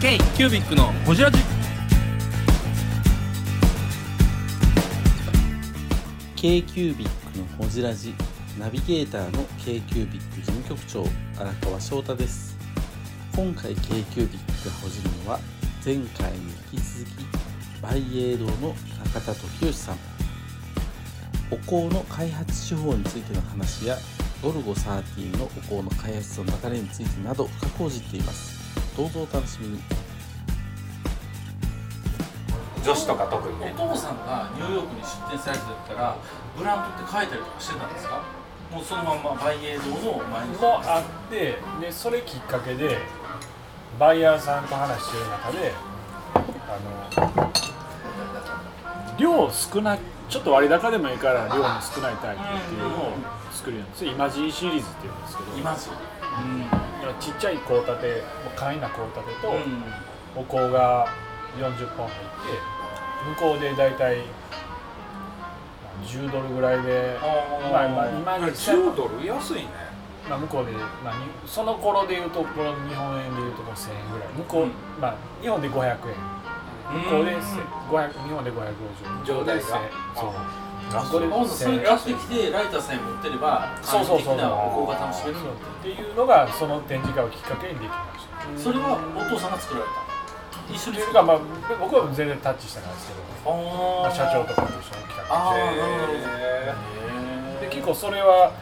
K キュービックのホジラジ。K q u b i c のほじラジナビゲーターの k q u b i c 事務局長荒川翔太です。今回 k q u b i c がほじるのは前回に引き続きバイエードの中田時義さん。お香の開発手法についての話やゴルゴ13のお香の開発の流れについてなど深く報じっています。どうぞお楽しみに。女子とか特におね父さんがニューヨークに出店されてたからブランドって書いたりとかしてたんですか？もうそのまんまバイエードの前にもあって。でそれきっかけでバイヤーさんと話してる中であの量少ないちょっと割高でもいいから量の少ないタイプっていうのを作るようにするイマジンシリーズっていうんですけど。いますちっちゃい香立て簡易な香立てと、うん。お香が40本入って向こうで大体10ドルぐらいでまあまあ今に10ドル安いね。まあ、向こうで、まあ、にその頃でいうとこの日本円でいうとこう1000円ぐらい。向こう、うん。まあ日本で500円。向こうで1000 500日本で550状態が。そうあここでまずそれ買ってきてライターさえ持ってれば簡易的なお香が楽しめるっていうのがその展示会をきっかけにできました。それはお父さんが作られた？一緒にっていうか、まあ、僕は全然タッチしてないですけど、まあ、社長とかと一緒に来たああなるへほど。で結構それは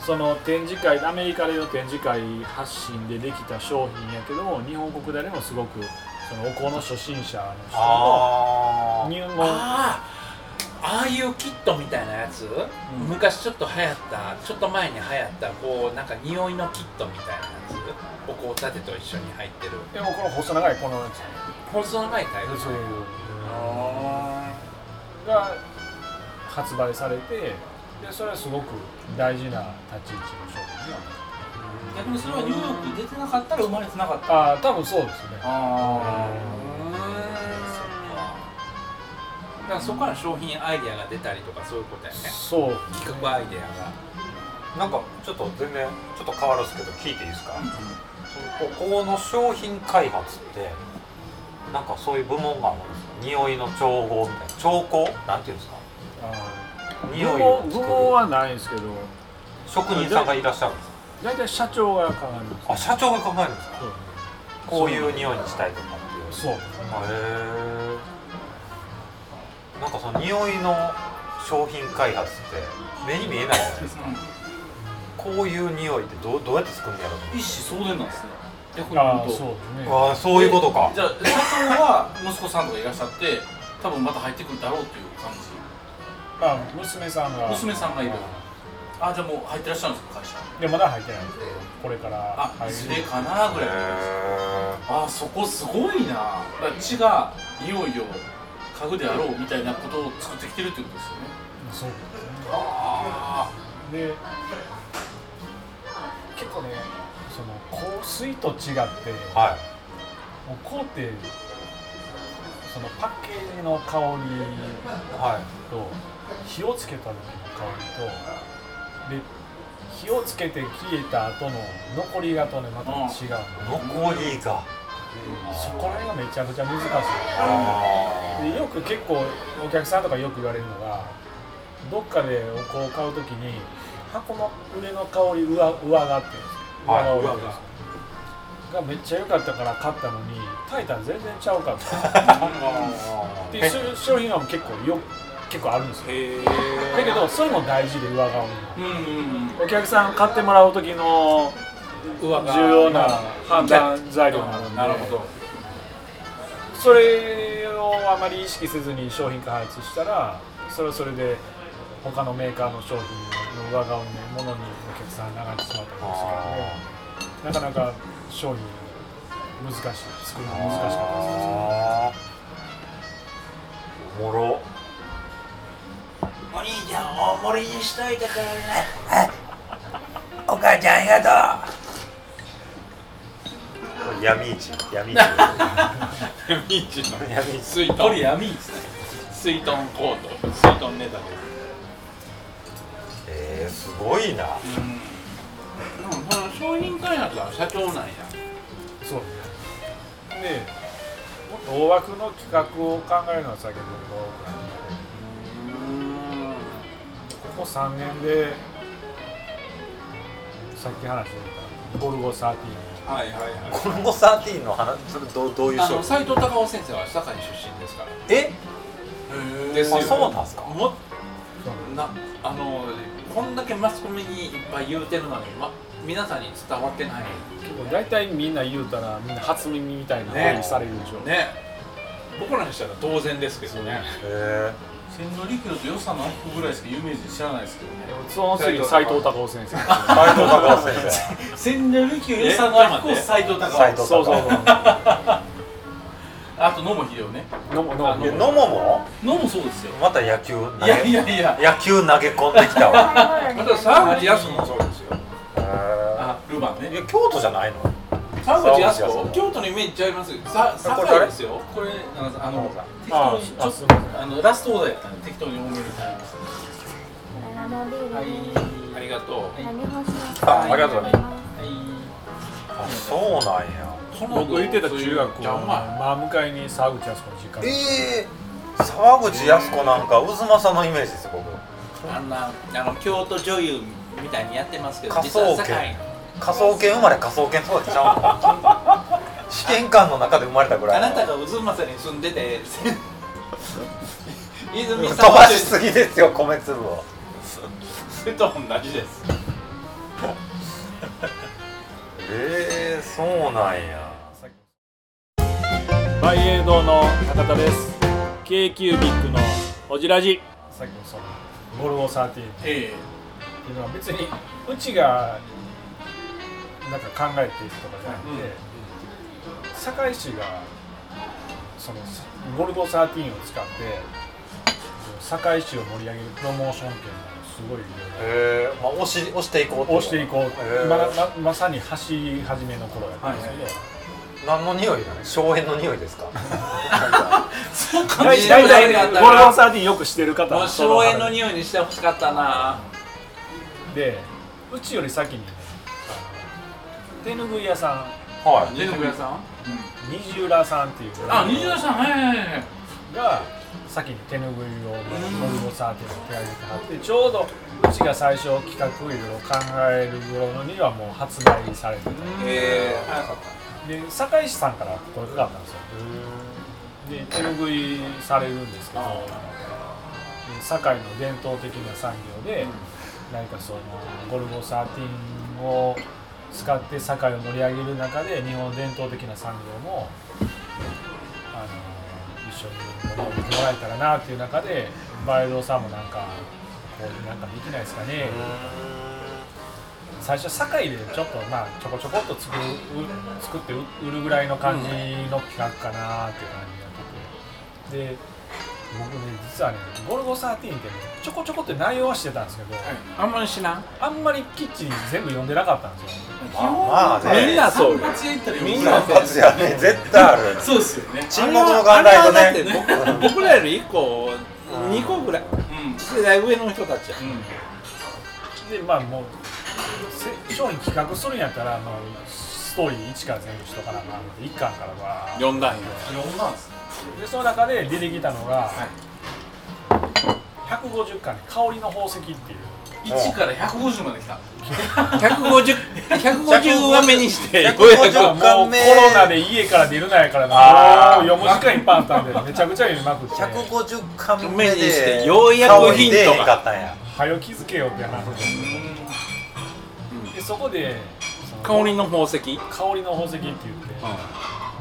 その展示会アメリカでの展示会発信でできた商品やけども日本国内でもすごくそのお香の初心者の人あの入門ああああいうキットみたいなやつ、昔ちょっと流行ったちょっと前に流行ったこうなんか匂いのキットみたいなやつ？お香立てと一緒に入ってる。でもこの細長いこのやつ。細長いタイプ。そういうが発売されてでそれはすごく大事な立ち位置の商品になっ逆にそれはニューヨークに出てなかったら生まれてなかった。たああ多分そうですね。あだからそこから商品アイデアが出たりとかそういうことやね。そう。企画アイデアが。なんかちょっと全然ちょっと変わるんですけど聞いていいですか？そのお香の商品開発ってなんかそういう部門があるんですか匂いの調合みたいな。調香？なんていうんですか？匂い部を部門はないんですけど。職人さんがいらっしゃるんですか？大体社長が考えますあ社長が考えるんですか？こういう匂いにしたいとかっていう。そう。へえなんかその匂いの商品開発って目に見えないじゃないですか。こういう匂いってどうどうやって作るんやろう一子相伝なんですね逆にあそうですね。ああそういうことか。じゃあ社長は息子さんとかいらっしゃって多分また入ってくるだろうっていう感じ。あ娘さんが。娘さんがいる。あじゃあもう入ってらっしゃるんですか会社。でまだ入ってないんです。けどこれからあいずれかなぐらいへあそこすごいな。だから血がいよいよ家具であろうみたいなことを作ってきてるってことですよね。そうですね。あで結構ねその香水と違って、ーはい。もう香ってそのパッケージの香りはい。と火をつけた時の香りとで火をつけて消えた後の残りがとねまた違う残りがそこら辺がめちゃくちゃ難しい。あでよく結構お客さんとかよく言われるのがどっかでお香を買う時に箱の上の香り上上がってるんですよ。上はい。が上ががめっちゃ良かったから買ったのに炊いたら全然ちゃうかった。っていう商品が結構よ結構あるんですよ。だけどそれも大事で上顔にうんうんうん。お客さん買ってもらう時の重要な判断材料になるんでなるほどそれをあまり意識せずに商品開発したらそれはそれで他のメーカーの商品の上顔のものにお客さん流れてしまったりもするのでなかなか商品難しい作るの難しかったですあーおもろお兄ちゃん大盛りにしといてくれるね。お母ちゃんありがとう闇市闇市。闇市の闇市。これ闇市ね。水遁コート水遁ネタでえー、すごいな。うん。でもその商品開発は社長なんや。そうで大枠の企画を考えるのは最近僕が多くなって。ここ3年でさっき話してたゴルゴ13はいはいはい。コルゴ13の話それどうどういうあ商品？の斉藤隆夫先生は堺出身ですから。え？ですよあそうなんですか？もなあのこんだけマスコミにいっぱい言うてるのに、ま、皆さんに伝わってない。結構大体みんな言うたらみんな初耳みたいなね風にされるでしょ、ね。僕らにしたら当然ですけどね。へ千利休と与謝野明子ぐらいしか有名人知らないですけどね。その次斎藤隆夫先生。え斎藤隆夫先生。千利休与謝野明子斎藤隆斎藤そうそうそうあと野茂英雄ね。のものもえ野茂も？野もそうですよ。また野球投いやいげやいや。野球投げ込んできたわ。また沢口靖子もそうですよ。へあルヴァンね。えいや京都じゃないの？沢口靖子？子。京都のイメージちゃいますさこれ堺ですよ。これあのあの適あ当にちょっとあのラストオーダーやったんで適当に多めにはい。ありがとう。何欲しい。あありがとう。はい。あそうなんや。僕言ってた中学校の真向かいに沢口靖子の実家。ええ沢口靖子なんか渦政のイメージですよ僕。いあんなあの京都女優みたいにやってますけど科実は捜堺研科捜研生まれ科捜研育ちちゃうの？試験官の中で生まれたぐらい。あのなたが渦政に住んでて泉飛さんはばしすぎですよ米粒を。それと同じです。ええそうなんや。バイエードの高田です。K キュービックのホジラジさっきのそのゴルゴ13ってえいうのは別にうちがなんか考えているとかじゃなくて、堺市がそのゴルゴ13を使って堺市を盛り上げるプロモーション券がすごいいろいへえまあ押し押していこうろ押していこうへー。まままさに走り始めの頃やったんですけど、何の匂いだね荘園の匂いですか？大じ大体体ゴルゴ13よくしてる方もうはその荘園の匂いにしてほしかったな。でうちより先にね手ぬぐい屋さは手ぬぐい屋さん？ん虹浦さん。っていうあ西田さん。はいはいはいはい。が先に手ぬぐいをゴルゴサーティを手挙げてはってちょうどうちが最初企画いろいろ考える頃にはもう発売されてたええ早かったで堺市さんから声かかったんですよ。で手ぬぐいされるんですけど。で堺の伝統的な産業で何かそのゴルゴ13を使って堺を盛り上げる中で日本伝統的な産業もあの一緒に物を見てもらえたらなっていう中でバイドさんもなんかこうなんかできないですかね。最初堺でちょっとまあちょこちょこっと作る作って売るぐらいの感じの企画かなっていう感じやってて。で僕ね実はねゴルゴ13ってねちょこちょこって内容はしてたんですけど、あんまりしなあんまりきっちり全部読んでなかったんですよ。まあまあね。みんなそうみんいなそう発やね。絶対あるそうですよね。沈黙の眼帯とね僕僕らより1個2個ぐらい。うん。世代上の人たちやでまあもうせ商品企画するんやったらもうストーリー1から全部しとかなあかんので1巻からは読んだんよ4なんですでその中で出てきたのが、150巻で「香りの宝石」っていう。1から150まで来た。150 150話目にしてようや150くもうコロナで家から出るなやからあー。もう読む時間いっぱいあったんでめちゃくちゃ読みまくって。150巻目目にしてでようやくヒントが。はよ気づけよって話で。でそこでその香りの宝石？香りの宝石って言って、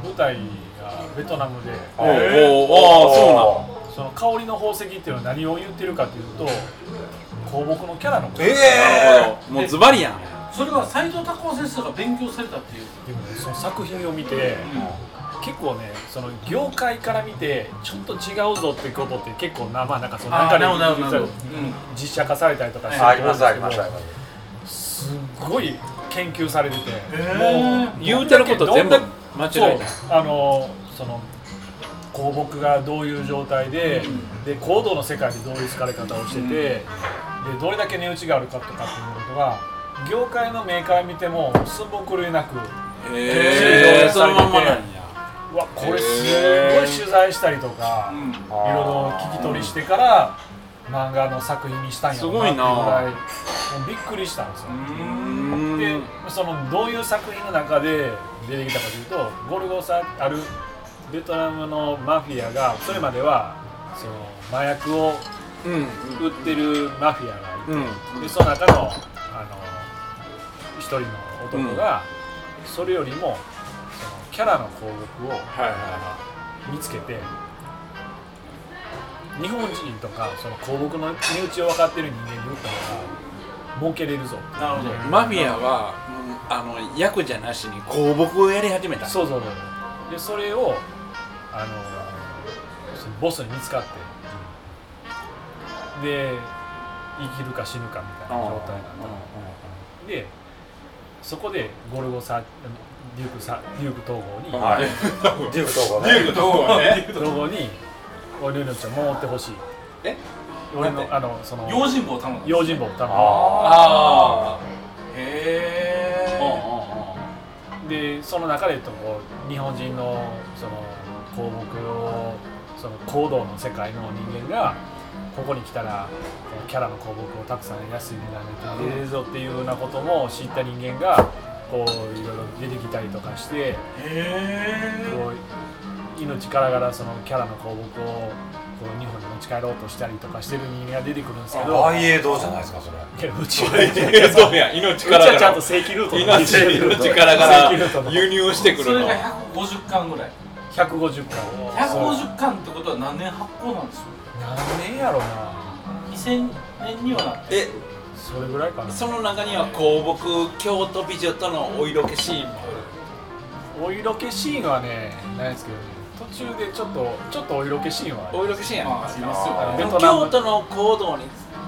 舞台がベトナムで。おおおおそうなのその香りの宝石っていうのは何を言ってるかというと香木のキャラのこと。ほど。もうズバリやん。それは斎藤隆夫先生が勉強されたっていう。でもねその作品を見て、結構ねその業界から見てちょっと違うぞってことって結構なまあなんかその中で実写化されたりとかしてあありますありますありすます。すっごい研究されてて、ー。もう言うてること全部間違いない。あのその香木がどういう状態で、で行動の世界でどういう好かれ方をしてて、でどれだけ値打ちがあるかとかっていうことが業界のメーカー見ても寸分狂いなくへえそのまんまなんやうわこれすごい取材したりとか、うんいろいろ聞き取りしてから漫画の作品にしたんやろうなっていうぐらいびっくりしたんですよ、そのどういう作品の中で出てきたかというとゴルゴサあるベトナムのマフィアがそれまではその麻薬をうん。売ってるマフィアがいて、うん。でその中のあの一人の男が、それよりもそのキャラの広告をはいは見つけて日本人とかその広告の値打ちを分かってる人間に売った方が儲けれるぞ。なるほど。いマフィアは、うん。あの役じゃなしに公僕をやり始めた。そうそうそうでそれをあのそのボスに見つかって。で生きるか死ぬかみたいな状態なんだでそこでゴルゴサデュークサデューク統合に、はい。デューク統合ね。デュークどうね。統合に俺の命を守ってほしい。え？俺のあのその用心棒を頼む用心棒を頼む。あへあえでその中でとこう日本人のその項目をその行動の世界の人間がここに来たらキャラの項目をたくさん安い値段で手に入れれるぞっていうようなことも知った人間がこういろいろ出てきたりとかしてこう命からがらそのキャラの項目をこう日本に持ち帰ろうとしたりとかしてる人間が出てくるんですけど。大英堂じゃないですかそれ。いやうちは。そうや命うちから。がらはちゃんと正規ルート命命からがら輸入してくるの。それが150巻ぐらい。150巻。そう150巻ってことは何年発行なんですよ何年やろな。2000年にはなってえそれぐらいかな。その中には香木京都美女とのお色気シーンもお色気シーンはねないですけどね途中でちょっとちょっとお色気シーンはあるお色気シーンやあありますよ。あでもベトナム。京都の行動に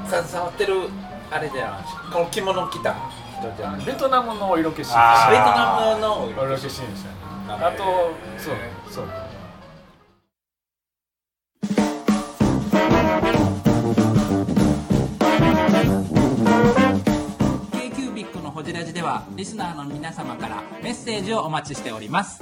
携わってるあれじゃんこの着物着た人じゃんベベトナムのお色気シーンあトーナムのおお色気シーンでしたね。ああとそう。そう。ホジラジではリスナーの皆様からメッセージをお待ちしております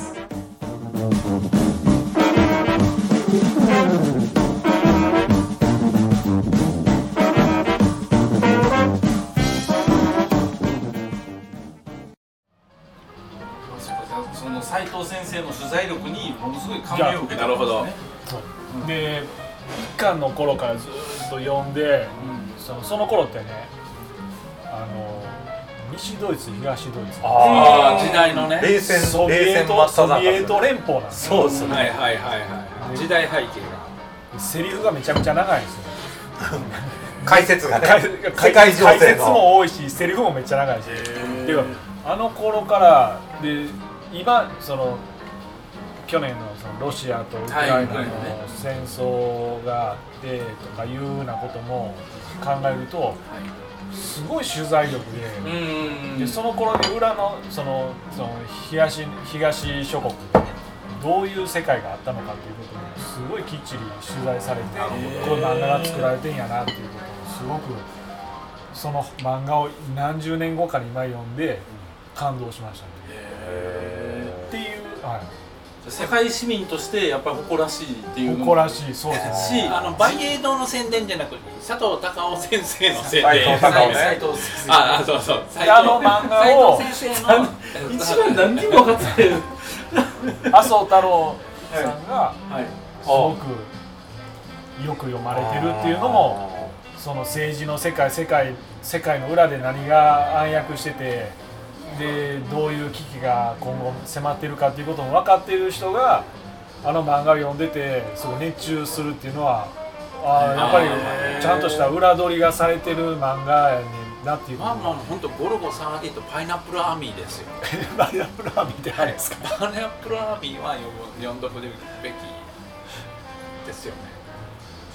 ごい感銘を受けたんですよね一巻の頃からずーっと読んでそのその頃ってねあの西ドイツ東ドイツ。ああ時代のね。冷戦ソビ冷エトソビエト中連邦なんですよ。そうですね。はいはいはいはい。時代背景が。セリフがめちゃめちゃ長いんですよ。解説がね。解世界情解説も多いしセリフもめっちゃ長いしっていうかあの頃からで今その去年のそのロシアとウクライナの戦争があってとかいうようなことも考えるとすごい取材力うでんでその頃に裏のそのその東東諸国でどういう世界があったのかっていうこともすごいきっちり取材されてこういう漫画が作られてんやなっていうことをすごくその漫画を何十年後かに今読んで感動しましたね。っていう、は世界市民としてやっぱり誇らしいってい、いうの誇らしいそうですね。しあのバイエー堂の宣伝じゃなくて佐藤隆夫先生の宣斉伝藤隆夫ね。斉藤先生。ああそうそう。斉であの漫画を先生の一番何にも分かってない。麻生太郎さんがはい。すごくよく読まれてるっていうのもその政治の世界世界世界の裏で何が暗躍しててでどういう危機が今後迫っているかっていうことも分かっている人があの漫画を読んでてすごい熱中するっていうのはあーやっぱりちゃんとした裏取りがされてる漫画やねんなっていう。まあまあ本当ゴルゴ38パイナップルアーミーですよ。バリアプラーミって何ですか？パイナップルアーミーは読む読んどくべきですよね。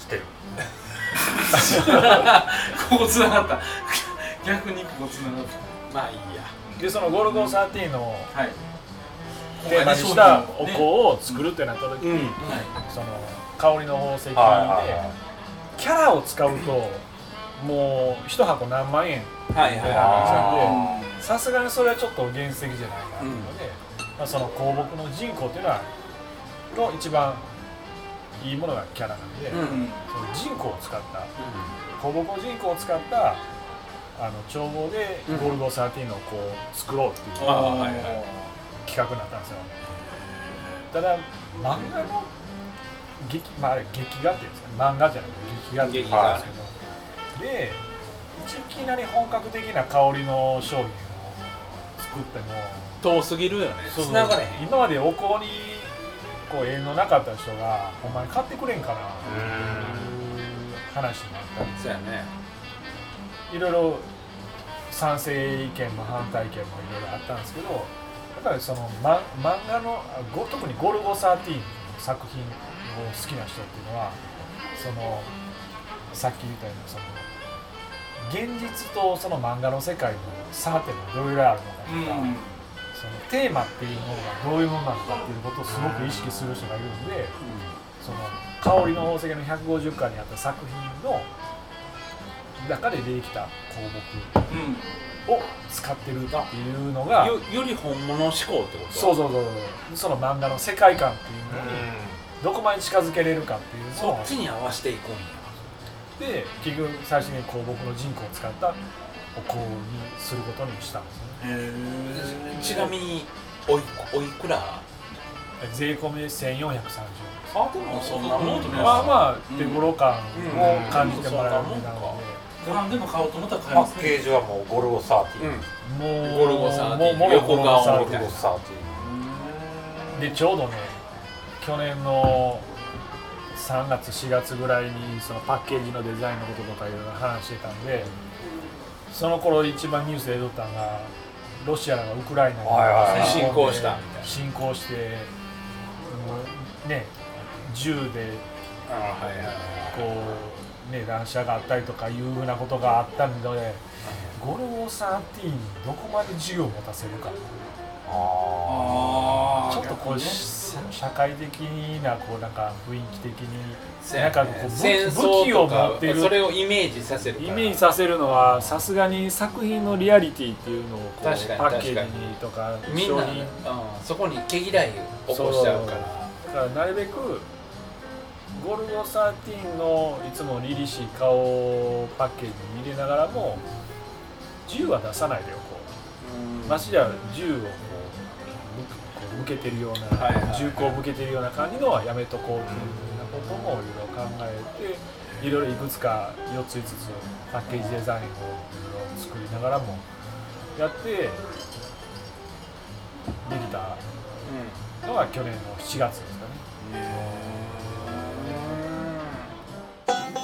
知ってる。ここ繋がった。逆にここ繋がった。まあいいやでそのゴルゴ13のはい。テーマにしたお香を作るってなった時に、うん。その香りの宝石で、はいはいはい。キャラを使うともう一箱何万円はい値段はがするんでさすがにそれはちょっと原石じゃないかなというので、まあ、その香木の人口っていうのはの一番いいものがキャラなんで、いうんうん。その人口を使った香木の人口を使ったあの調合でうん。ゴルゴ13をこう作ろうっていう企画になったんですよ。ただ漫画の劇まああれ劇画っていうんですか？ね漫画じゃなくて劇画っていうんですけど。でいきなり本格的な香りの商品を作っても遠すぎるよね。そう繋がれへん。今までお香にこう縁のなかった人がほんまに買ってくれんかなっていう話になったりそうやねいろいろ賛成意見も反対意見もいろいろあったんですけどやっぱりその、ま、漫画の特に「ゴルゴ13」の作品を好きな人っていうのはそのさっき言ったようにその現実とその漫画の世界の差っていうのはどれぐらいあるのかとか、そのテーマっていうものがどういうものなのかっていうことをすごく意識する人がいるんで、その香りの宝石の150巻にあった作品の中で出てきた香木うん。を使ってるっていうのがよより本物志向ってこと？そうそうそうそう。その漫画の世界観っていうのにどこまで近づけれるかっていうのそをっちに合わせていくんやで結局最初に香木の人口を使ったお香にすることにしたんですね。へえちなみにおいおいくら？税込みで1430円あでもそんなもんうんまあまあ手頃感を感じてもらえる値段で、何でも買おうと思ったら買えパますね。ッケージはもうゴルゴ13、うんもうゴルゴ13もうもう横顔ゴルゴゴルゴ13 13でちょうどね去年の3月4月ぐらいにそのパッケージのデザインのこととかいろいろ話してたんでその頃一番ニュースで出とったのがロシアがウクライナにはいはいはい。侵攻したみたいな。侵攻してもうね銃であはいはい。こうね乱射があったりとかいうふうなことがあったのでゴルゴ13にどこまで銃を持たせるかああちょっとこう、ね。し社会的なこうなんか雰囲気的にね。なんかこう武器を持ってる。それをイメージさせるイメージさせるのはさすがに作品のリアリティっていうのをこうパッケージにとかみんな、うんそこに毛嫌いを起こしちゃうから。だからなるべくゴルゴ13のいつも凛々しい顔をパッケージに入れながらも銃は出さないでおこう。ましてや銃をこう向けてるような、はいはいはい。銃口を向けてるような感じのはやめとこうっていうふうなこともいろいろ考えていろいろいくつか4つ5つパッケージデザインをいろいろ作りながらもやってできたのが去年の7月ですかね。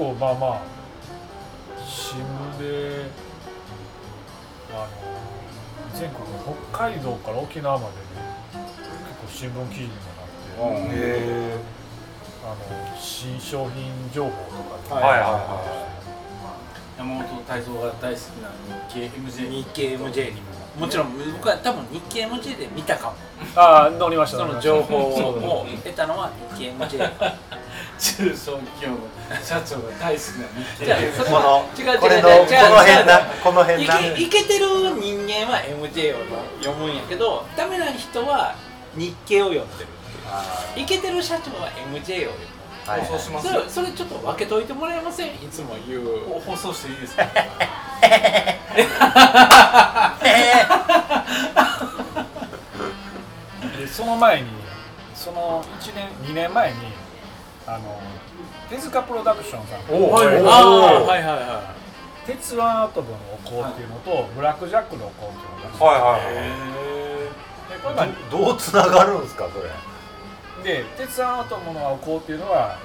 構まあまあ新聞であの全国北海道から沖縄までね結構新聞記事にもなって、へあの新商品情報とかで、はいはいは山本泰造が大好きな日経 MJ 日経 MJ にももちろん僕は多分日経 MJ で見たかも。ああ乗りましたその情報を得たのは日経 MJ 中小企業の社長が大好きな日経じゃあそれこの違う違う違う。これの違うこの辺なこのい辺な。けいけてる人間は MJ を読むんやけどダメな人は日経を読んでるいけてる社長は MJ を読む。はい放送しますそれそれちょっと分けといてもらえません？いつも言う。放送していいですか？でその前にその1年2年前にあの手塚プロダクションさん。おおはい。ああはいはいは鉄腕アトムのお香っていうのと、ブラックジャックのお香っていうのが。あってはいはい。はいでこれがどうつながるんですかそれ？で鉄腕アトムのお香っていうのは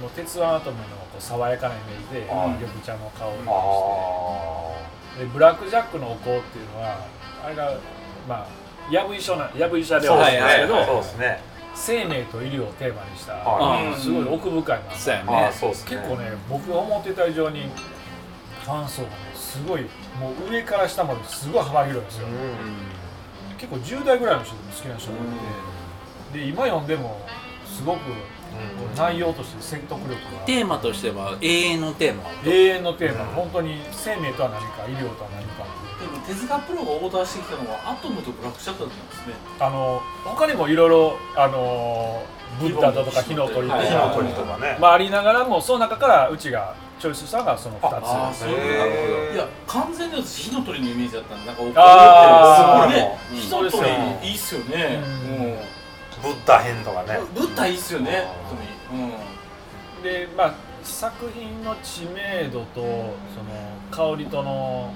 もう鉄腕アトムのこう爽やかなイメージではい。緑茶の香りあをして。でブラックジャックのお香っていうのはあれがまあやぶ医者なやぶ医者ではないんですけど、そうですね生命と医療をテーマにした、はい。すごい奥深い漫画そうね。あそうですね。結構ね僕が思ってた以上にファン層がねすごいもう上から下まですごい幅広いんですよ、結構10代ぐらいの人でも好きな人がいて、で今読んでもすごく内容として説得力が。テーマとしては永遠のテーマ永遠のテーマ、本当に生命とは何か医療とは何かっていうでも手塚プロがオーダーしてきたのはアトムとブラックジャックだったんですね。あの他にもいろいろあのブッダだとか火の鳥とか。はい。火の鳥とかね。まあありながらもその中からうちがチョイスしたのがその2つ。ああそういや完全に私火の鳥のイメージだったんでなんかおあー。すごいね。うん火のそうですよ。鳥いいっすよね。うん。うんブッダ編とかね。ブッダいいっすよね。本当に。うん。でまあ作品の知名度とその香りとの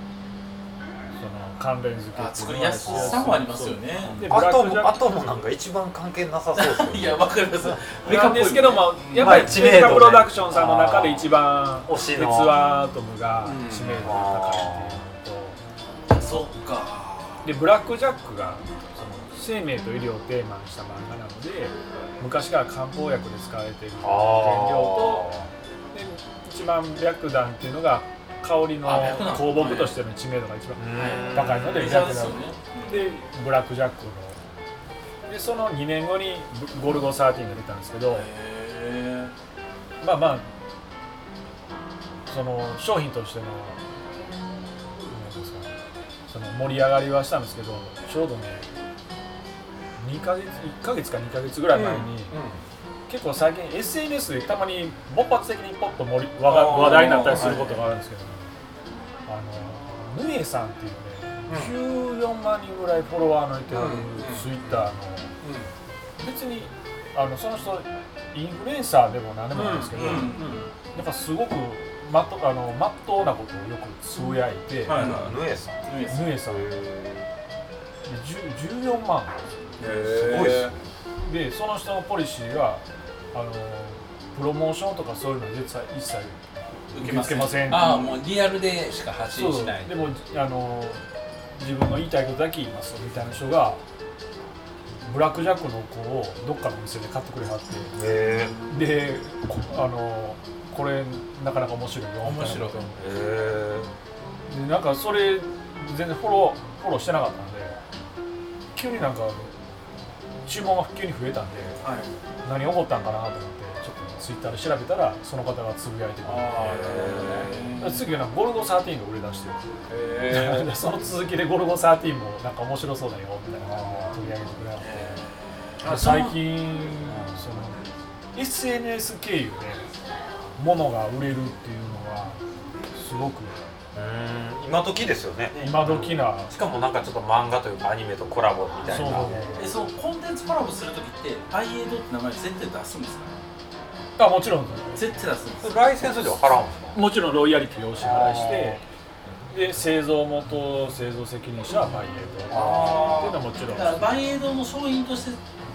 その関連付けあ作りやすさもありますよね。アトムアトムなんか一番関係なさそうですよね。いやわかります。なんですけどもやっぱりまあ知名度プロダクションさんの中で一番推しの。鉄腕アトムが知名度が高いっていうのと。そっか。でブラック・ジャックがその生命と医療をテーマにした漫画なので昔から漢方薬で使われている原料とで一番白檀っていうのが香りの香木としての知名度が一番うん高いのでメジャー白檀でブラック・ジャックの。でその2年後にブゴルゴ13が出たんですけどへまあまあその商品としてのその盛り上がりはしたんですけどちょうどね2ヶ月1ヶ月か2ヶ月ぐらい前に、結構最近 SNS でたまに勃発的にポッと盛り話話題になったりすることがあるんですけど、あのヌエさんっていうね、14万人ぐらいフォロワーのいてるツイッターの、別にあのその人インフルエンサーでも何でもないんですけど、うん。うん。なんかすごくまっとあのまっとうなことをよくつぶやいて、はいヌエさん。ヌエさん。ヌエさん。で10 14万すごいっすねでその人のポリシーがあのプロモーションとかそういうのは実は一切受け付けません。ああもうリアルでしか発信しない。でもあの自分の言いたいことだけ言いますみたいな人がブラックジャックの子をどっかのお店で買ってくれはって。へでこあのこれなかなか面白いよ面白いえへでなんかそれ全然フォローフォローしてなかったんで急になんか注文が急に増えたんではい。何起こったんかなと思ってちょっとツイッターで調べたらその方がつぶやいてくれて次はゴルゴ13が売れ出してへ でその続きでゴルゴ13もなんか面白そうだよみたいな感じで取り上げてくれはって。最近その SNS 経由で物が売れるっていうのはすごくうん今時ですよね。今時な。しかもなんかちょっと漫画というかアニメとコラボみたいな。えそのコンテンツコラボするときってアイエイドって名前絶対出すんですか？あもちろん絶対出すんですライセンス料払うんですか？もちろんロイヤリティをお支払いしてで製造元製造責任者はバイエードあっていうのはもちろん。だからバイエイドの商品として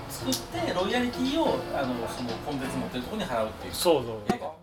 作ってロイヤリティをあのそのコンテンツ持ってるところに払うっていう。そうそう